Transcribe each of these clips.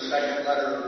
second letter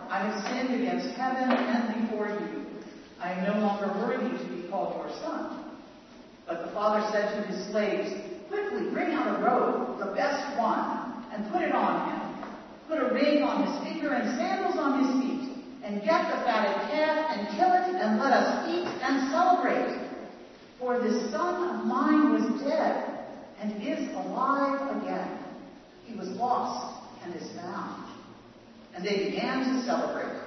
I have sinned against heaven and before you. I am no longer worthy to be called your son. But the father said to his slaves, Quickly bring out a robe, the best one, and put it on him. Put a ring on his finger and sandals on his feet, and get the fatted calf and kill it, and let us eat and celebrate. For this son of mine was dead and is alive again. He was lost and is found and they began to celebrate.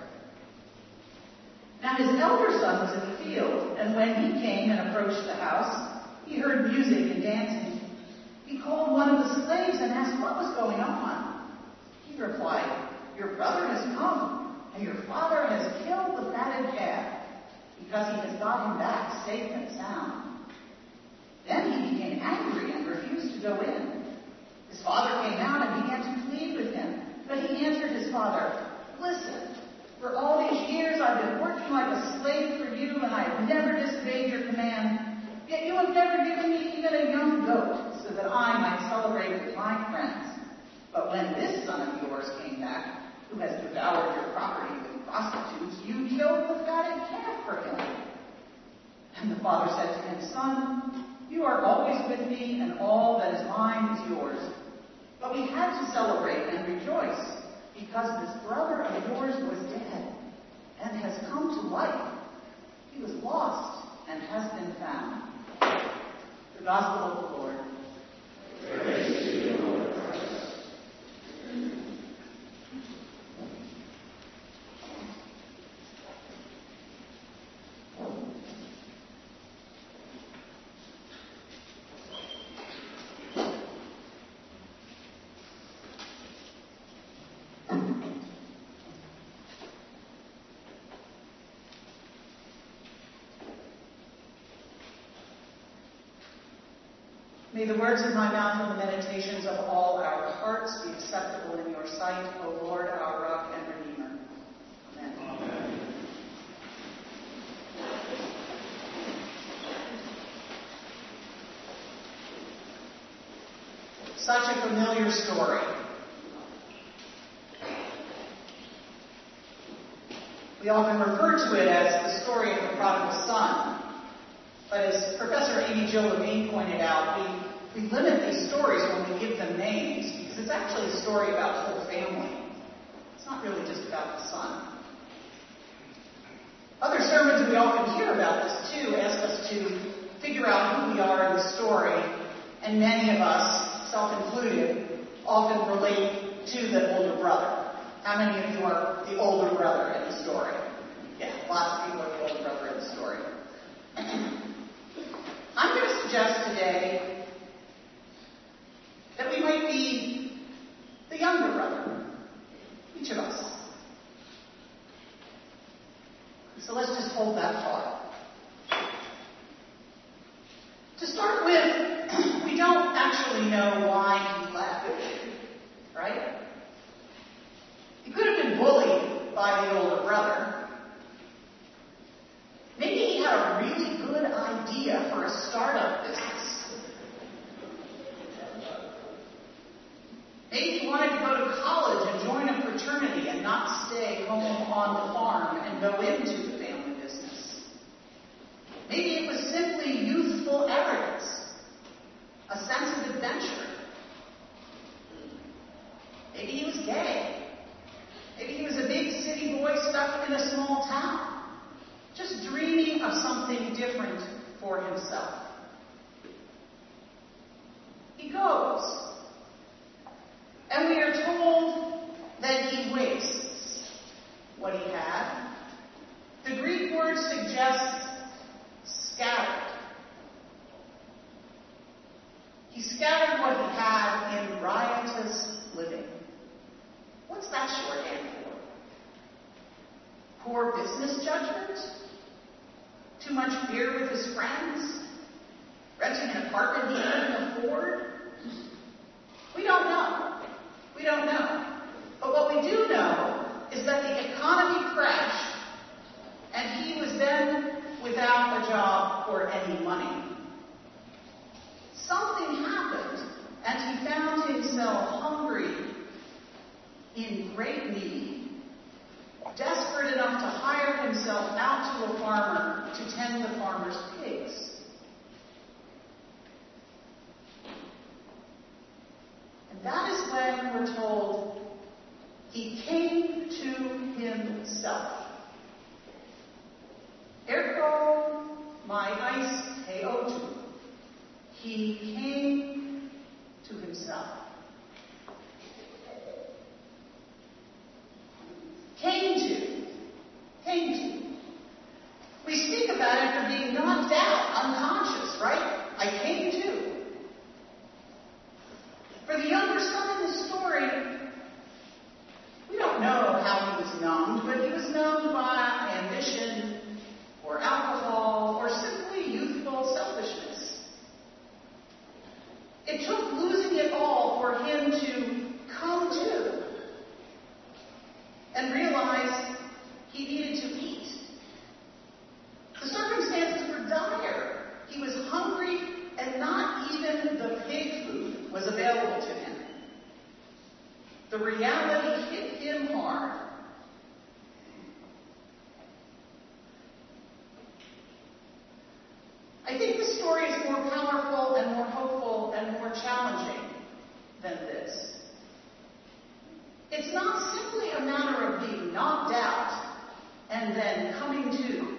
Now his elder son was in the field, and when he came and approached the house, he heard music and dancing. He called one of the slaves and asked what was going on. He replied, Your brother has come, and your father has killed the fatted calf, because he has got him back safe and sound. Then he became angry and refused to go in. His father came out and began to plead with him. But he answered his father, Listen, for all these years I've been working like a slave for you, and I have never disobeyed your command. Yet you have never given me even a young goat, so that I might celebrate with my friends. But when this son of yours came back, who has devoured your property with prostitutes, you killed the fatted calf for him. And the father said to him, Son, you are always with me, and all that is mine is yours. But we had to celebrate and rejoice because this brother of yours was dead and has come to life. He was lost and has been found. The Gospel of the Lord. Praise May the words of my mouth and the meditations of all our hearts be acceptable in your sight, O Lord, our rock and redeemer. Amen. Amen. Such a familiar story. We often refer to it as the story of the prodigal son. But as Professor Amy Jill Levine pointed out, we we limit these stories when we give them names because it's actually a story about the whole family. It's not really just about the son. Other sermons we often hear about this too ask us to figure out who we are in the story, and many of us, self-included, often relate to the older brother. How many of you are the older brother in the story? Yeah, lots of people are the older brother in the story. I'm going to suggest today that we might be the younger brother, each of us. So let's just hold that thought. To start with, we don't actually know why he left, right? He could have been bullied by the older brother. Maybe he had a really good idea for a startup business Maybe he wanted to go to college and join a fraternity and not stay home on the farm and go into the family business. Maybe it was simply youthful arrogance, a sense of adventure. Maybe he was gay. Maybe he was a big city boy stuck in a small town. I think the story is more powerful and more hopeful and more challenging than this. It's not simply a matter of being knocked out and then coming to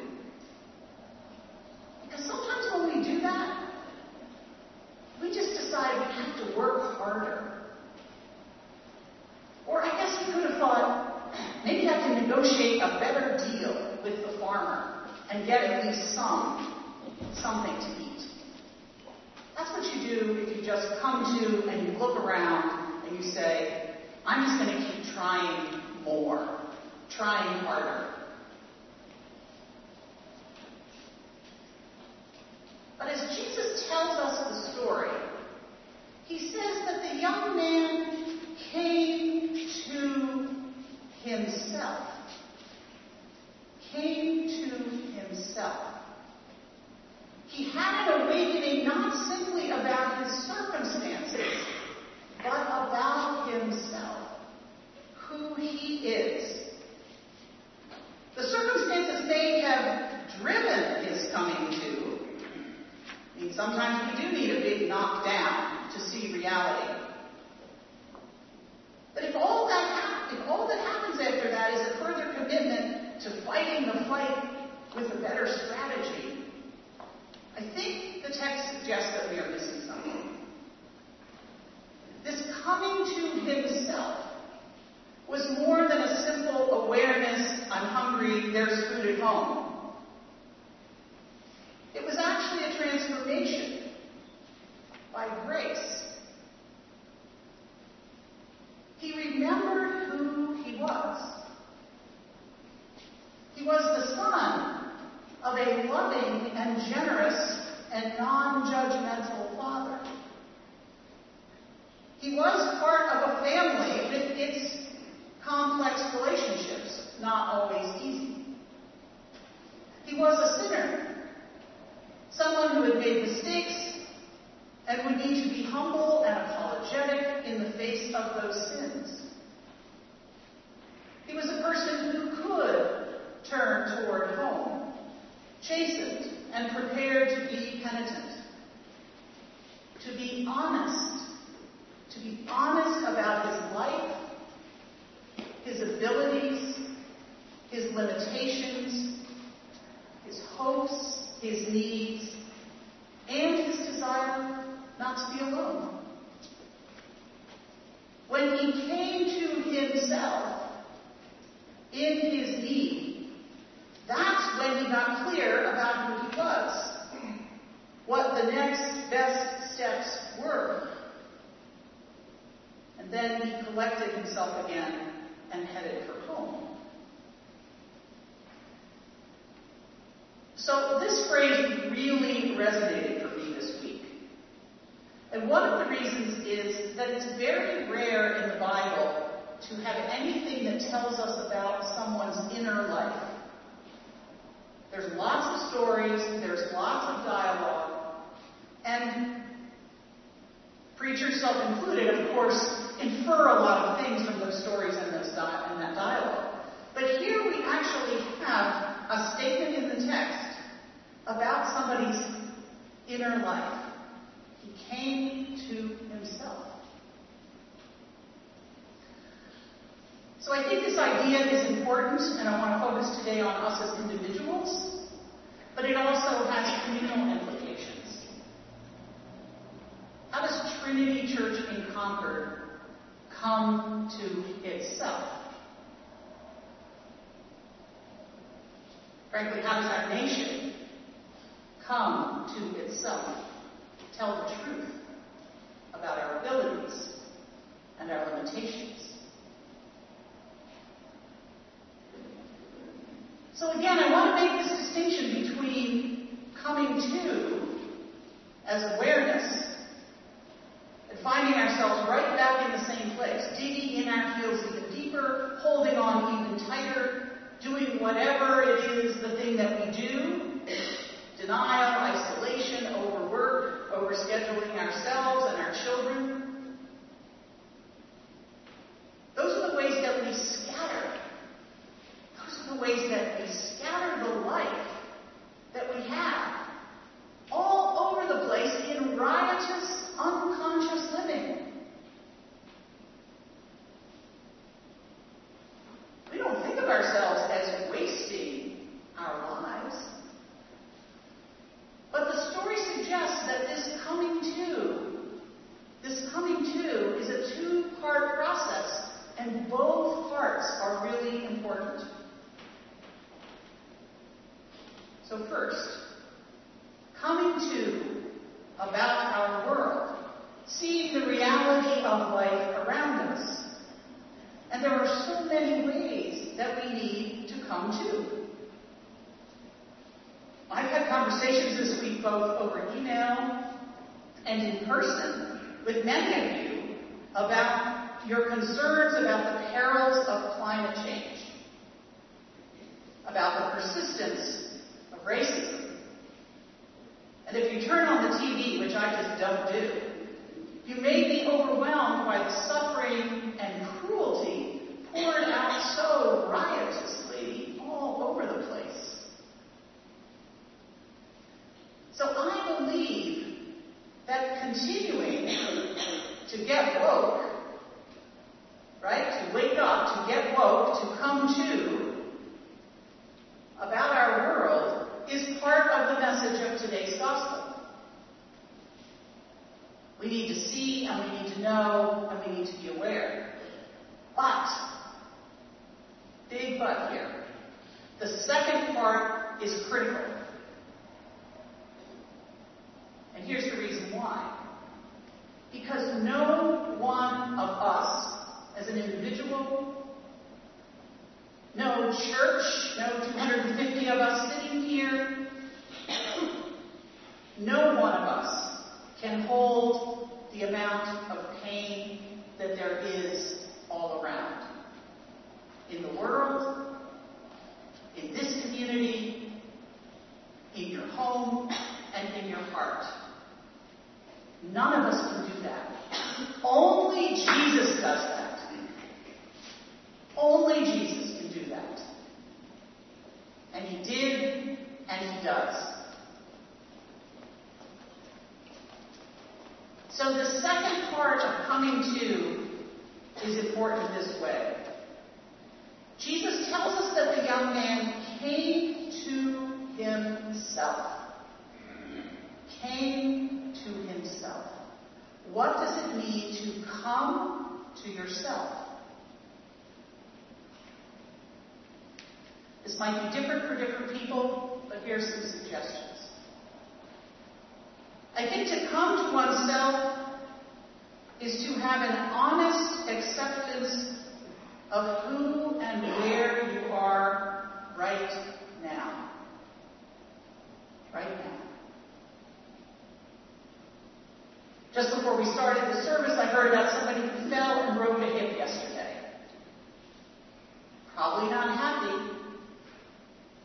could turn toward home, chastened and prepared to be penitent, to be honest, to be honest about his life, his abilities, his limitations, his hopes, his needs, and his desire not to be alone. When he came to himself in his need, that's when he got clear about who he was, what the next best steps were. And then he collected himself again and headed for home. So this phrase really resonated for me this week. And one of the reasons is that it's very rare in the Bible to have anything that tells us about someone's inner life. There's lots of stories, there's lots of dialogue, and preachers self-included, of course, infer a lot of things from those stories and, those di- and that dialogue. But here we actually have a statement in the text about somebody's inner life. He came to himself. So I think this idea is important, and I want to focus today on us as individuals, but it also has communal implications. How does Trinity Church in Concord come to itself? Frankly, how does our nation come to itself? Tell the truth about our abilities and our limitations. So again, I want to make this distinction between coming to as awareness and finding ourselves right back in the same place, digging in our heels even deeper, holding on even tighter, doing whatever it is the thing that we do, denial, isolation, overwork, overscheduling ourselves and our children. None of us can do that. Only Jesus does that. Only Jesus can do that. And he did, and he does. So the second part of coming to is important this way. Jesus tells us that the young man came to himself. Came to himself. What does it mean to come to yourself? This might be different for different people, but here's some suggestions. I think to come to oneself is to have an honest acceptance of who and where you are right now. Right now. Just before we started the service, I heard about somebody who fell and broke a hip yesterday. Probably not happy.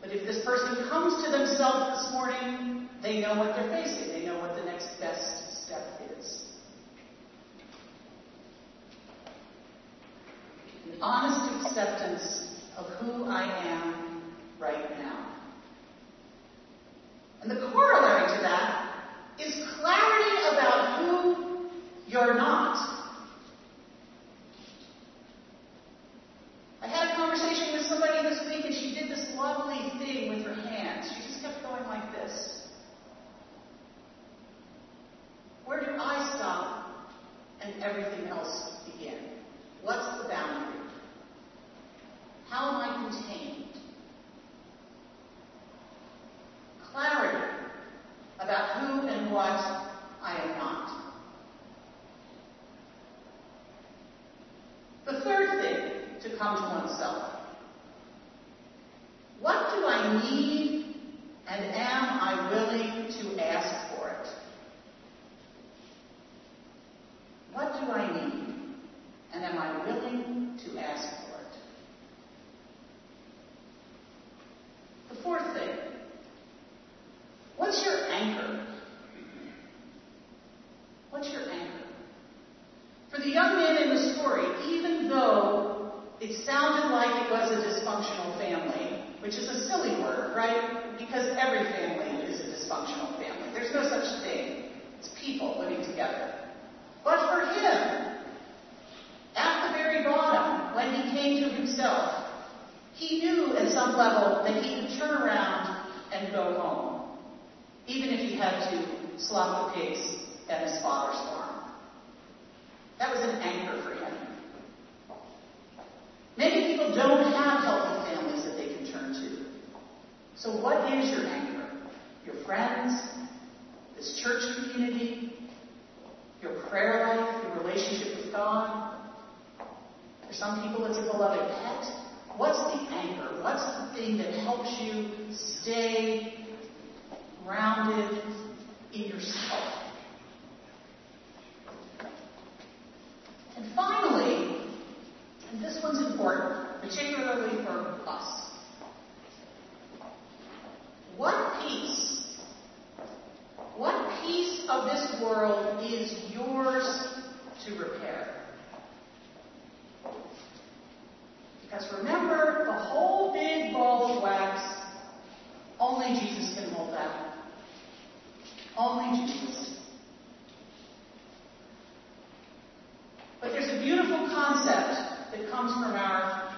But if this person comes to themselves this morning, they know what they're facing. They know what the next best step is. An honest acceptance of who I am right now. And the corollary to that is clarity about you're not. I had a conversation with somebody this week and she did this lovely thing with her hands. She just kept going like this. Where do I stop and everything else begin? What's the boundary? How am I contained? Clarity about who and what I am not. The third thing to come to oneself. What do I need and am I willing to ask for it? What do I need and am I willing to ask for it? The fourth thing. What's your anchor? What's your anchor? For the young man in the story, even though it sounded like it was a dysfunctional family, which is a silly word, right? Because every family is a dysfunctional family. There's no such thing. It's people living together. But for him, at the very bottom, when he came to himself, he knew at some level that he could turn around and go home, even if he slop the pigs at his father's farm. That was an anchor for him. Many people don't have healthy families that they can turn to. So, what is your anchor? Your friends? This church community? Your prayer life? Your relationship with God? For some people, it's a beloved pet. What's the anchor? What's the thing that helps you stay grounded in yourself? And finally, and this one's important, particularly for us. What piece, what piece of this world is yours to repair? Because remember, the whole big ball of wax, only Jesus can hold that. Only Jesus. But there's a beautiful concept that comes from our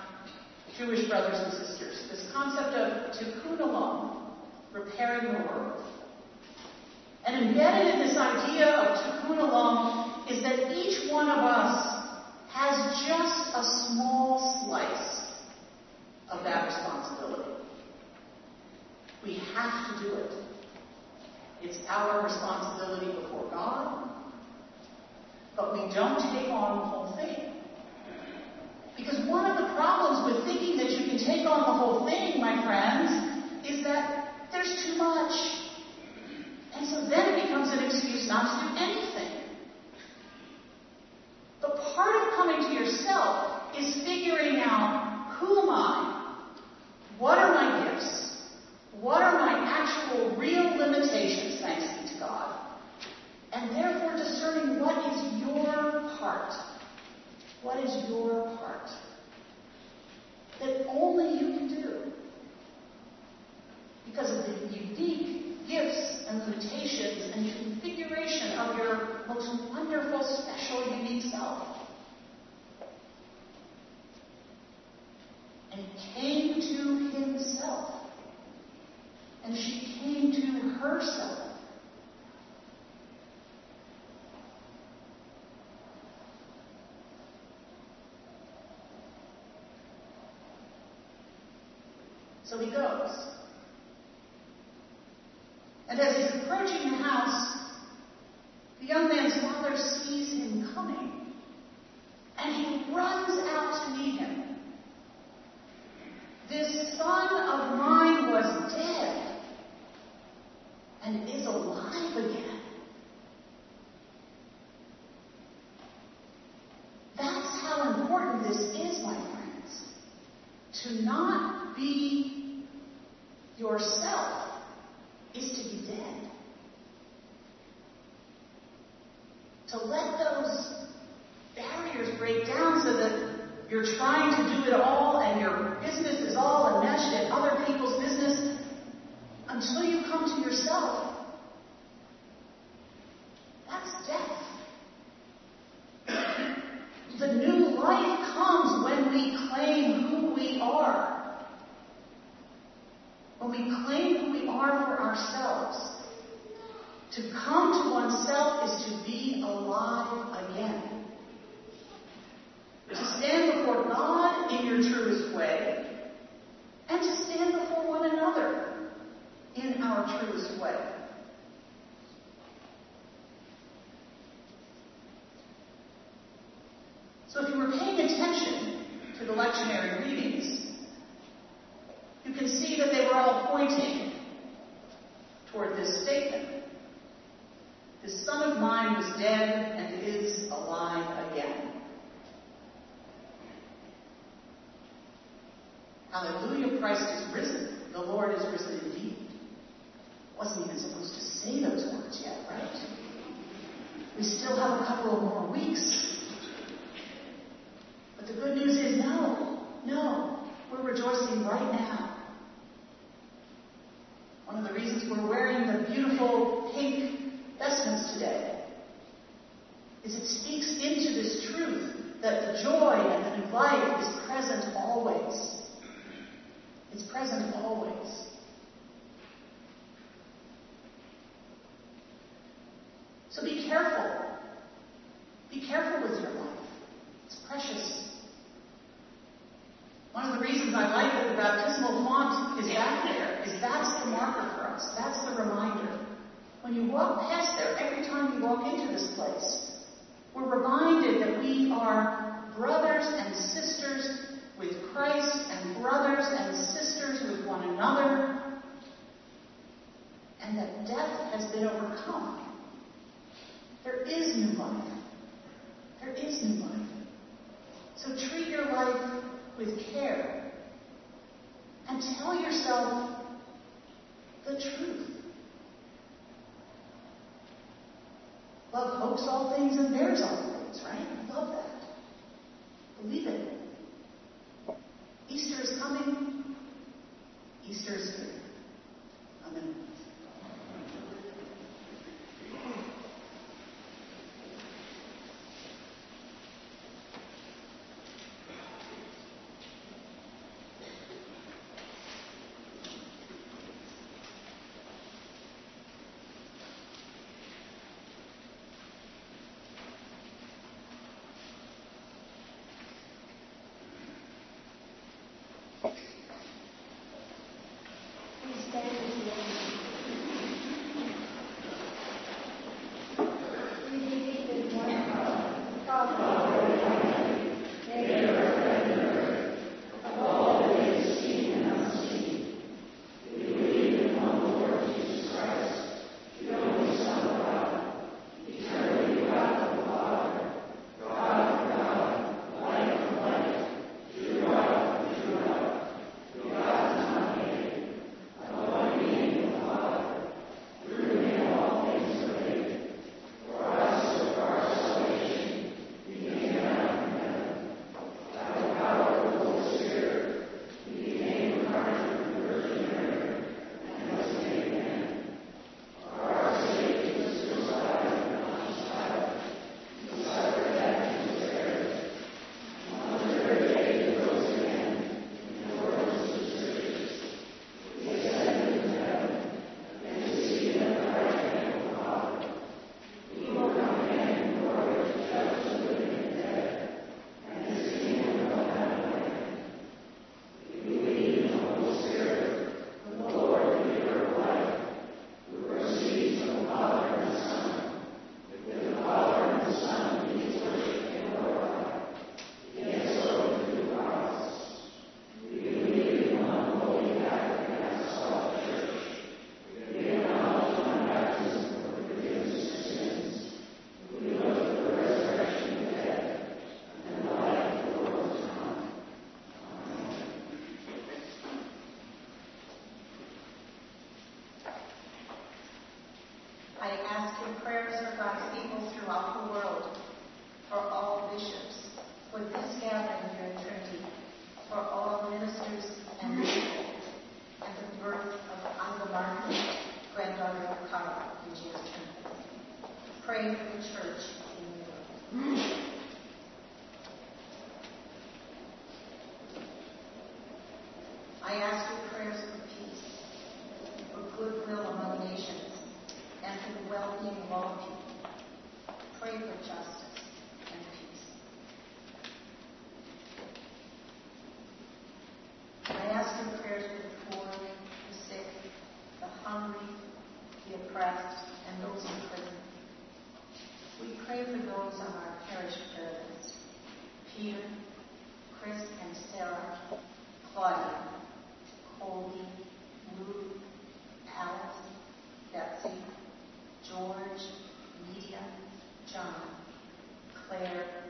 Jewish brothers and sisters. This concept of tikkun olam, repairing the world. And embedded in this idea of tikkun olam is that each one of us has just a small slice of that responsibility. We have to do it. It's our responsibility before God, but we don't take on the whole thing. Because one of the problems with thinking that you can take on the whole thing, my friends, is that there's too much. And so then it becomes an excuse not to do anything. But part of coming to yourself is figuring out who am I? What are my gifts? What are my actual real limitations, thanks be to God? And therefore discerning what is your part. What is your part? That only you can do. Because of the unique gifts and limitations and configuration of your most wonderful, special, unique self. And came to himself. And she came to herself. So he goes. And as he's approaching the house, the young man's father sees him coming. And he runs out to meet him. This son of mine was dead and is alive again. That's how important this is, my friends. To not be yourself is to be dead. To let those barriers break down so that you're trying to do it all and your business is all enmeshed in other people's business until you come to yourself. That's death. The new life comes when we claim who we are. When we claim who we are for ourselves. To come to oneself is to be alive again. To stand before God in your truest way, and to stand before one another truest way. So if you were paying attention to the lectionary readings, you can see that they were all pointing toward this statement. This son of mine was dead and is alive again. Hallelujah, Christ is risen. The Lord is risen. Wasn't even supposed to say those words yet, right? We still have a couple of more weeks. But the good news is no, no, we're rejoicing right now. One of the reasons we're wearing the beautiful pink vestments today is it speaks into this truth that the joy and the new life is present always. It's present always. So be careful. Be careful with your life. It's precious. The I like that the baptismal font is back there is that's the marker for us. That's the reminder. When you walk past there, every time you walk into this place, we're reminded that we are brothers and sisters with Christ and brothers and sisters with one another, and that death has been overcome. There is new life. There is new life. So treat your life with care and tell yourself the truth. Love hopes all things and bears all things, right? Love that. Believe it. Easter is coming. Easter is here. Amen. Peter, Chris and Sarah, Claudia, Colby, Ruth, Alex, Betsy, George, Media, John, Claire,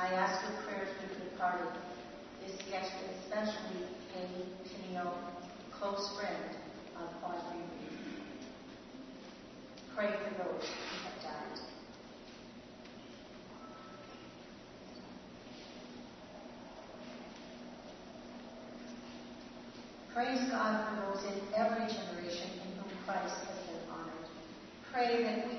I ask your prayers for the departed, this guest, especially a Pino, close friend of Audrey Reed. Pray for those who have died. Praise God for those in every generation in whom Christ has been honored. Pray that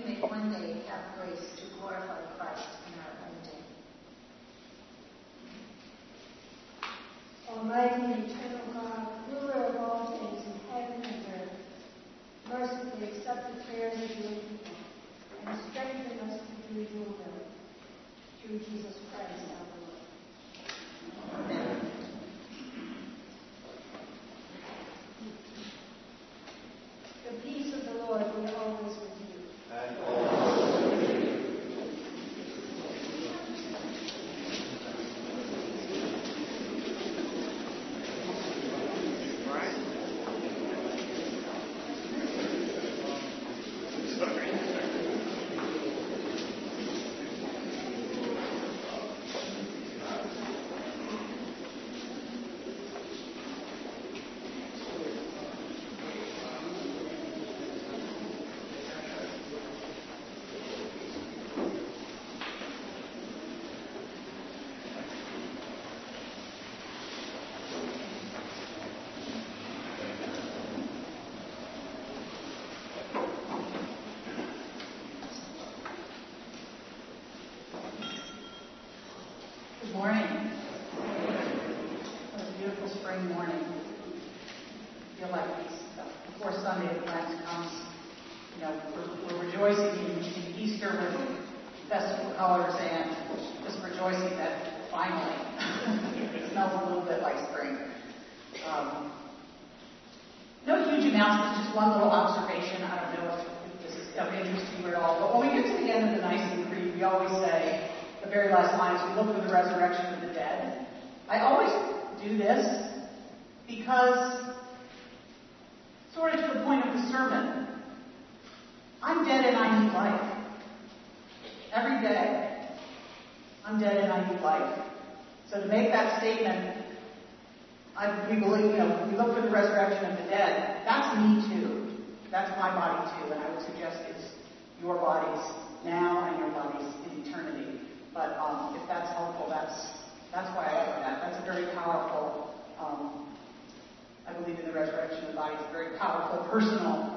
very powerful personal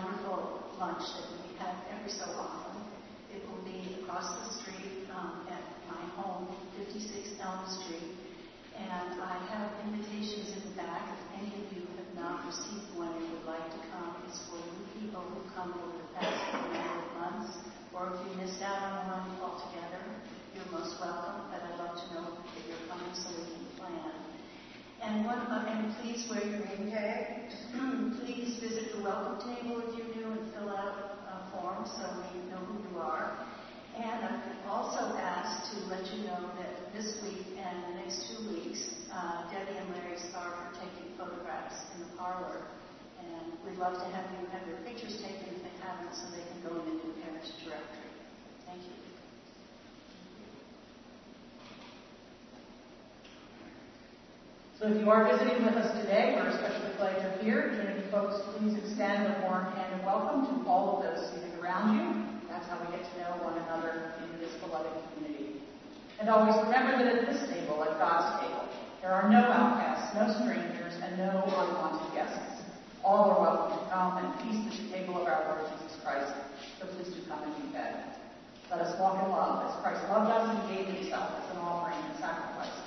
wonderful lunch that we have every so often. It will be across the street um, at my home, 56 Elm Street. And I have invitations in the back. If any of you have not received one and would like to come, it's for new people who come over the past number of months. Or if you missed out on one altogether, you're most welcome. But I'd love to know that you're coming so we can plan. And one, and please wear your name tag. please visit the welcome table uh, Debbie and Larry Stark are taking photographs in the parlor. And we'd love to have you have your pictures taken if they haven't so they can go in the new parents directory. Thank you. So if you are visiting with us today, we're especially glad you're here. Trinity folks, please extend a warm hand of welcome to all of those seated around you. That's how we get to know one another in this beloved community. And always remember that at this table, at God's table, there are no outcasts, no strangers, and no unwanted guests. All are welcome to come and feast at the table of our Lord Jesus Christ. So please do come and be fed. Let us walk in love as Christ loved us and gave himself as an offering and sacrifice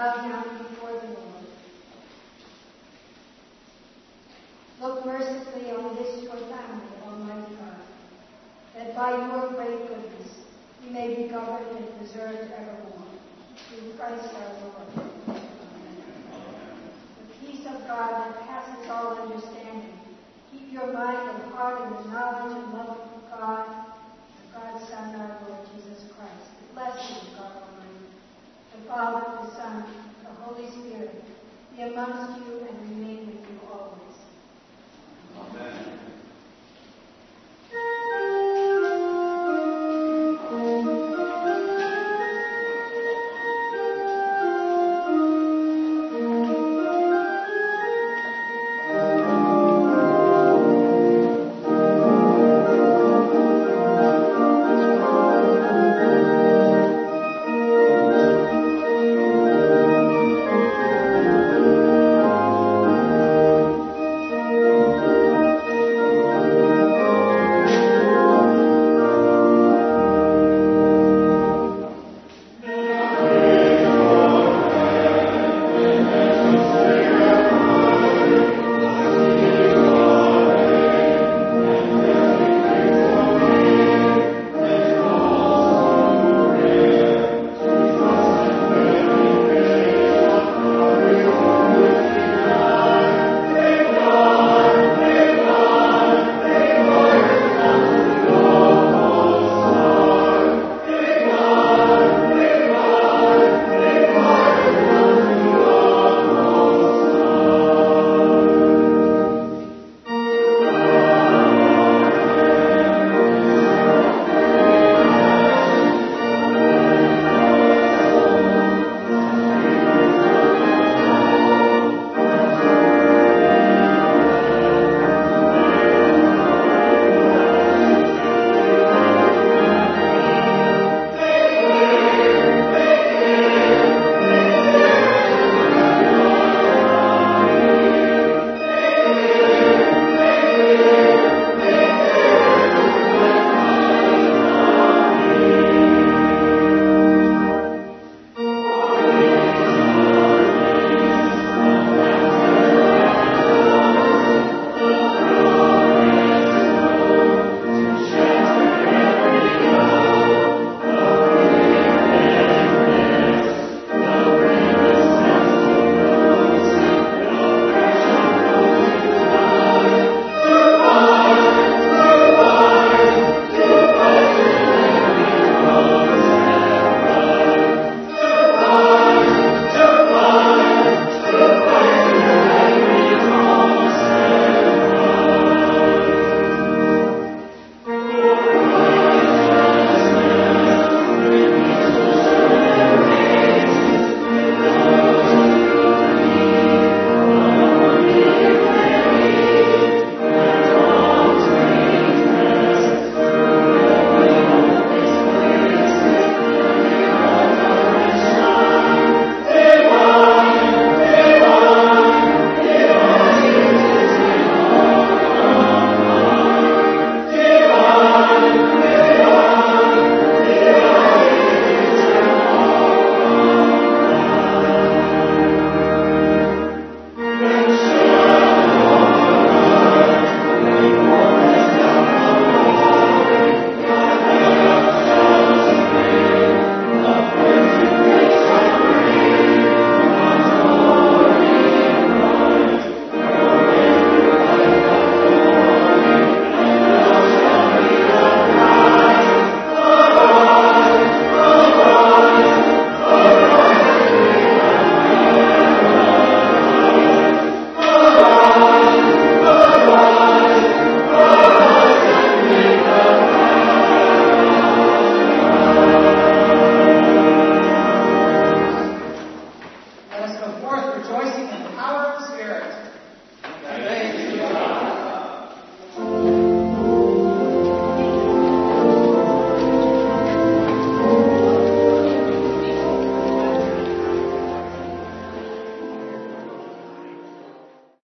bow down before the Lord. Look mercifully on this your family, Almighty God, that by your great goodness we may be governed and preserved evermore. Through Christ our Lord. Amen. The peace of God that passes all understanding, keep your mind and heart in the knowledge and love of God, and God's Son, our Lord Jesus Christ. The blessing of God Almighty, the Father, the Son, the Holy Spirit, be amongst you and remain